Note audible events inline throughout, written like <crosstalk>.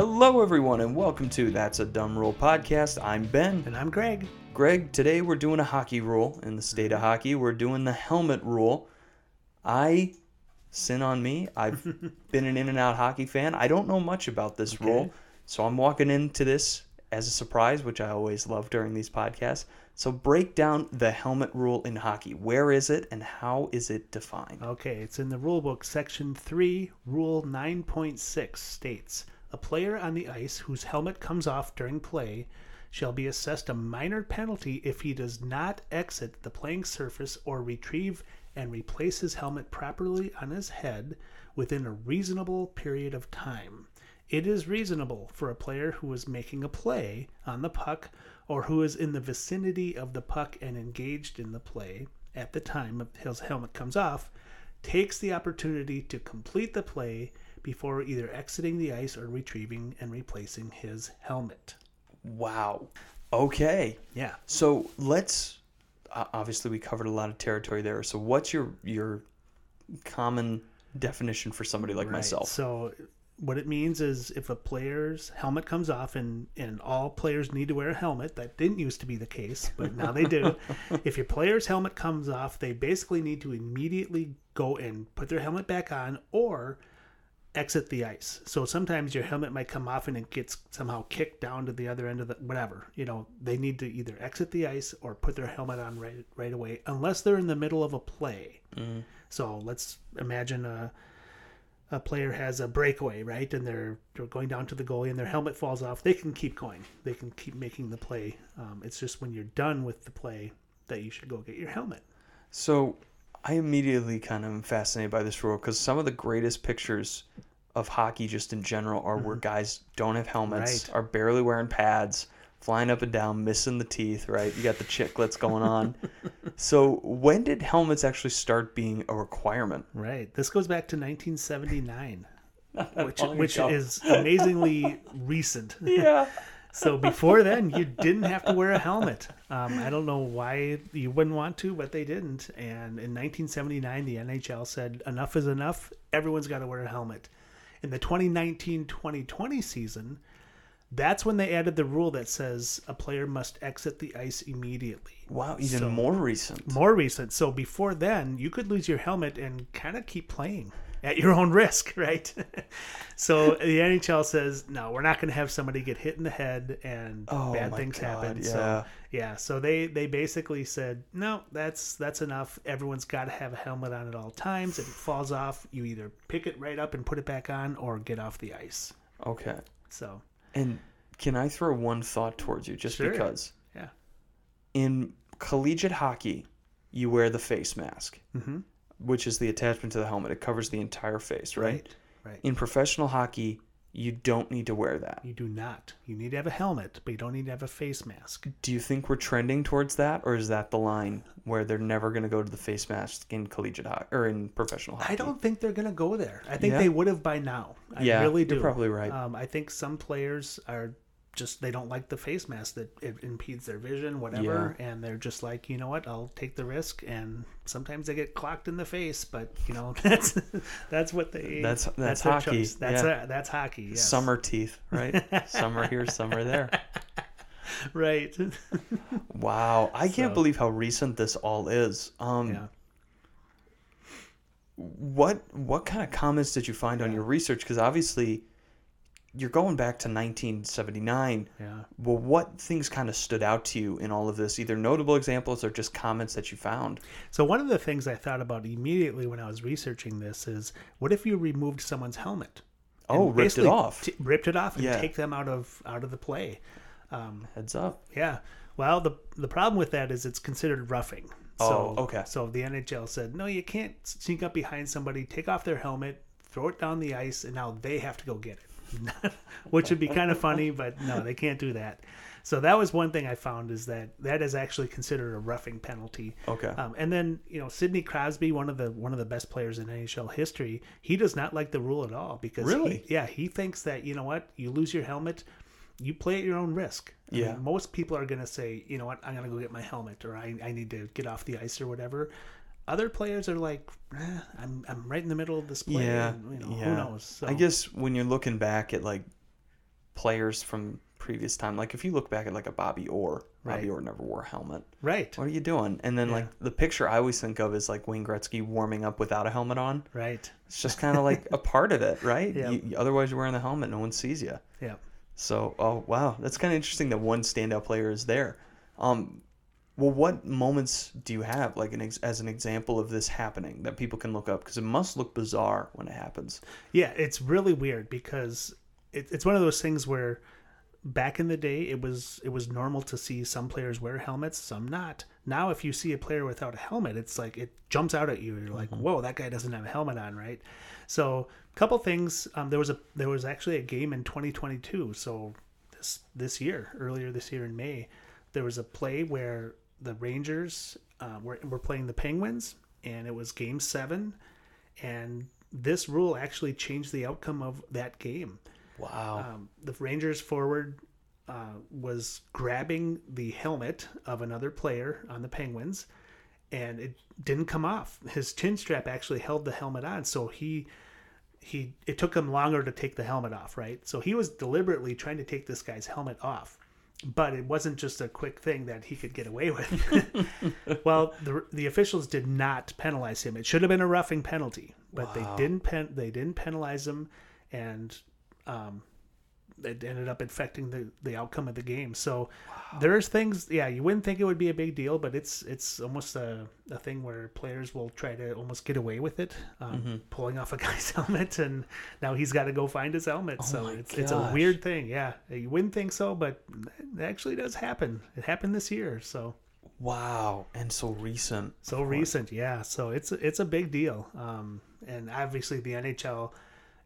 Hello, everyone, and welcome to That's a Dumb Rule podcast. I'm Ben. And I'm Greg. Greg, today we're doing a hockey rule in the state of mm-hmm. hockey. We're doing the helmet rule. I, sin on me, I've <laughs> been an in and out hockey fan. I don't know much about this Okay. rule, so I'm walking into this as a surprise, which I always love during these podcasts. So, break down the helmet rule in hockey. Where is it, and how is it defined? Okay, it's in the rule book. Section 3, Rule 9.6 states A player on the ice whose helmet comes off during play shall be assessed a minor penalty if he does not exit the playing surface or retrieve and replace his helmet properly on his head within a reasonable period of time. It is reasonable for a player who is making a play on the puck or who is in the vicinity of the puck and engaged in the play at the time his helmet comes off takes the opportunity to complete the play before either exiting the ice or retrieving and replacing his helmet. Wow. Okay. Yeah. So let's uh, obviously we covered a lot of territory there. So what's your your common definition for somebody like Right. myself? So what it means is if a player's helmet comes off and and all players need to wear a helmet, that didn't used to be the case, but now they do. <laughs> if your player's helmet comes off, they basically need to immediately go and put their helmet back on or exit the ice. So sometimes your helmet might come off and it gets somehow kicked down to the other end of the whatever. You know, they need to either exit the ice or put their helmet on right right away unless they're in the middle of a play. So let's imagine a a player has a breakaway, right? And they're they're going down to the goalie and their helmet falls off. They can keep going. They can keep making the play. Um, it's just when you're done with the play that you should go get your helmet. So I immediately kind of am fascinated by this rule because some of the greatest pictures of hockey just in general are where guys don't have helmets, Mm-hmm. Right. are barely wearing pads, flying up and down, missing the teeth, right? You got the chicklets going on. <laughs> so when did helmets actually start being a requirement? Right. This goes back to 1979, <laughs> which which ago. is amazingly recent. <laughs> Yeah. So before then, you didn't have to wear a helmet. Um, I don't know why you wouldn't want to, but they didn't. And in 1979, the NHL said enough is enough. Everyone's got to wear a helmet. In the 2019-2020 season, that's when they added the rule that says a player must exit the ice immediately. Wow, even So- more recent. More recent. So before then, you could lose your helmet and kind of keep playing at your own risk, <laughs> right? so the NHL says, no, we're not going to have somebody get hit in the head and Oh bad things God, happen. yeah. So yeah, so they they basically said, no, that's that's enough. Everyone's got to have a helmet on at all times. If it falls off, you either pick it right up and put it back on, or get off the ice. Okay. So And can I throw one thought towards you just Sure. because? yeah, In collegiate hockey, you wear the face mask, mm-hmm. Which is the attachment to the helmet. It covers the entire face, right? right, right. In professional hockey, you don't need to wear that. You do not. You need to have a helmet, but you don't need to have a face mask. Do you think we're trending towards that, or is that the line where they're never going to go to the face mask in collegiate hockey or in professional hockey? I don't think they're gonna go there. I think Yeah? they would have by now. I Yeah, really you're probably right. Um, I think some players are just they don't like the face mask that it impedes their vision, whatever, and they're just like, you know what, I'll take the risk. And sometimes they get clocked in the face, but you know <laughs> that's that's what they That's- that's their hockey. That's yeah. a, that's hockey. Yes. Summer teeth, right? some are here, some are there. <laughs> right? <laughs> Wow, I can't So- believe how recent this all is. Um, yeah. what what kind of comments did you find on your research? Because obviously, you're going back to 1979. Yeah. Well, what things kind of stood out to you in all of this? Either notable examples or just comments that you found. So one of the things I thought about immediately when I was researching this is, what if you removed someone's helmet? Oh, ripped it off. t- ripped it off and Yeah. take them out of out of the play. Um, Heads up. yeah. Well, the the problem with that is it's considered roughing. So, Oh, okay. So the NHL said, no, you can't sneak up behind somebody, take off their helmet, throw it down the ice, and now they have to go get it. <laughs> Which would be kind of funny, but no, they can't do that. So that was one thing I found is that that is actually considered a roughing penalty. Okay. Um, and then you know Sidney Crosby, one of the one of the best players in NHL history, he does not like the rule at all because he- Really? yeah, he thinks that you know what, you lose your helmet, you play at your own risk. I mean, Yeah. most people are going to say, you know what, I'm going to go get my helmet or I, I need to get off the ice or whatever. Other players are like, eh, I'm I'm right in the middle of this play. Yeah, and, you know, yeah. Who knows? So, I guess when you're looking back at like players from previous time. Like if you look back at like a Bobby Orr, Bobby Right. Orr never wore a helmet. Right. What are you doing? And then Yeah. like the picture I always think of is like Wayne Gretzky warming up without a helmet on. Right. It's just kind of like a part of it, <laughs> right? Yeah. You, otherwise, you're wearing the helmet, no one sees you. Yeah. So, oh wow, that's kind of interesting that one standout player is there. Um, well, what moments do you have, like an ex- as an example of this happening that people can look up? Because it must look bizarre when it happens. Yeah, it's really weird because it, it's one of those things where back in the day it was it was normal to see some players wear helmets, some not. Now if you see a player without a helmet, it's like it jumps out at you. You're like, "Whoa, that guy doesn't have a helmet on, right?" So, a couple things. Um, there was a there was actually a game in 2022. So this this year, earlier this year in May, there was a play where the Rangers uh, were were playing the Penguins, and it was Game Seven, and this rule actually changed the outcome of that game. Wow. Um, the Rangers forward uh, was grabbing the helmet of another player on the Penguins, and it didn't come off. His chin strap actually held the helmet on, so he he it took him longer to take the helmet off. Right, so he was deliberately trying to take this guy's helmet off. But it wasn't just a quick thing that he could get away with. <laughs> well, the the officials did not penalize him. It should have been a roughing penalty, but Wow. they didn't pen they didn't penalize him, and um, it ended up affecting the, the outcome of the game. So there's things, yeah, you wouldn't think it would be a big deal, but it's it's almost a, a thing where players will try to almost get away with it, um, Mm-hmm. pulling off a <laughs> guy's helmet, and now he's got to go find his helmet. so Oh my it's it's a weird thing. Yeah, you wouldn't think so, but it actually does happen. It happened this year, so Wow. And so recent. so recent, yeah. So it's it's a big deal. Um, and obviously the NHL,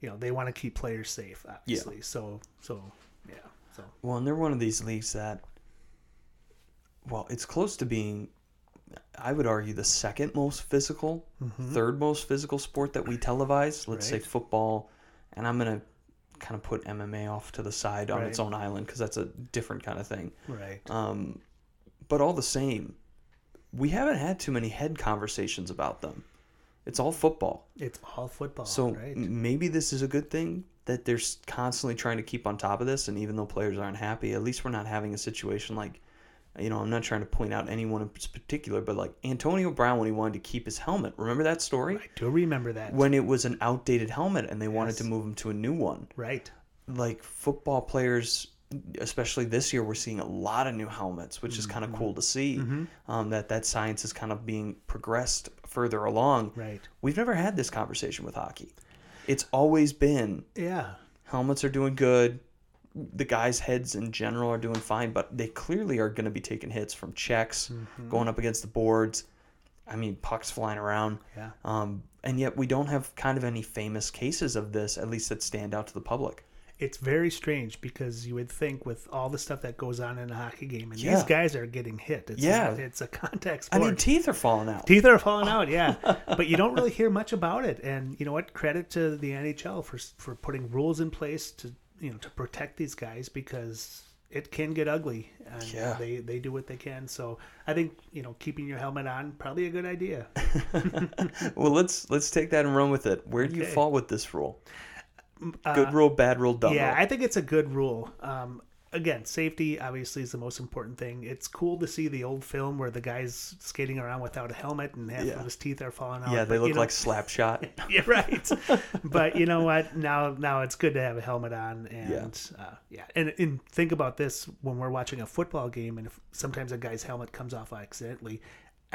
you know, they want to keep players safe, obviously. So so yeah. So Well, and they're one of these leagues that, well, it's close to being, I would argue, the second most physical, third most physical sport that we televise. Let's say Mm-hmm. Football, and I'm gonna kind of put MMA off to the side on its own island because that's a different kind of thing. right. Um, but all the same, we haven't had too many head conversations about them. It's all football. It's all football, So right? maybe this is a good thing that they're constantly trying to keep on top of this, and even though players aren't happy, at least we're not having a situation like, you know, I'm not trying to point out anyone in particular, but like Antonio Brown when he wanted to keep his helmet. Remember that story? I do remember that. When it was an outdated helmet and they wanted to move him to a new one. right. Like football players, especially this year, we're seeing a lot of new helmets, which is kind of cool to see. Um, that that science is kind of being progressed further along. Right. We've never had this conversation with hockey. It's always been Yeah. helmets are doing good. The guys' heads in general are doing fine, but they clearly are going to be taking hits from checks, Mm-hmm. going up against the boards. I mean, pucks flying around. Yeah. Um, and yet we don't have kind of any famous cases of this, at least that stand out to the public. It's very strange because you would think with all the stuff that goes on in a hockey game, and Yeah. these guys are getting hit. It's Yeah. a, it's a contact sport. I mean, teeth are falling out. Teeth are falling <laughs> out, yeah. but you don't really hear much about it. And you know what? Credit to the NHL for for putting rules in place to you know to protect these guys because it can get ugly. And Yeah. they they do what they can. So I think you know keeping your helmet on probably a good idea. <laughs> well, let's let's take that and run with it. Where do you fall with this rule? Good rule, bad rule, dumb yeah, rule. I think it's a good rule. Um, again, safety obviously is the most important thing. It's cool to see the old film where the guy's skating around without a helmet and half Yeah. of his teeth are falling out. yeah, they But, look you know, like slap shot. <laughs> yeah, right. but you know what? Now, now it's good to have a helmet on, and yeah, uh, yeah. And, and think about this when we're watching a football game, and if sometimes a guy's helmet comes off accidentally.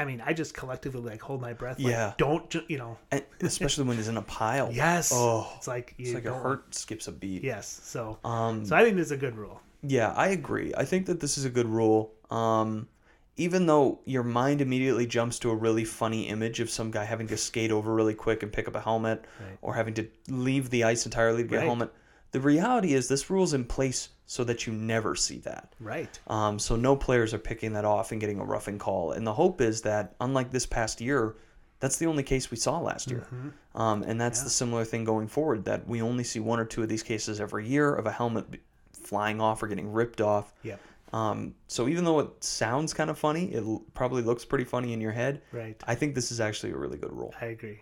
I mean, I just collectively like hold my breath. Like, Yeah. Don't ju- you know? And especially when he's in a pile. <laughs> Yes. Oh, It's like you it's like a hurt skips a beat. Yes. So, Um, so I think this is a good rule. Yeah, I agree. I think that this is a good rule. Um, even though your mind immediately jumps to a really funny image of some guy having to skate over really quick and pick up a helmet, Right. or having to leave the ice entirely to get a helmet, the reality is this rule's in place so that you never see that. Right. Um, so no players are picking that off and getting a roughing call. And the hope is that, unlike this past year, that's the only case we saw last year. Um, and that's the similar thing going forward that we only see one or two of these cases every year of a helmet b- flying off or getting ripped off. Yep. Um, so even though it sounds kind of funny, it l- probably looks pretty funny in your head. Right. I think this is actually a really good rule. I agree.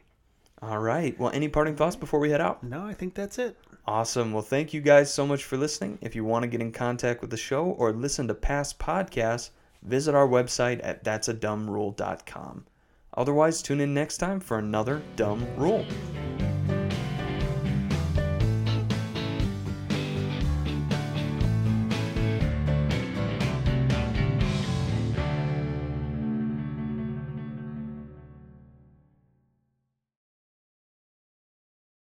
All right. Well, any parting thoughts before we head out? No, I think that's it. Awesome. Well, thank you guys so much for listening. If you want to get in contact with the show or listen to past podcasts, visit our website at that'sadumbRule.com. Otherwise, tune in next time for another dumb rule.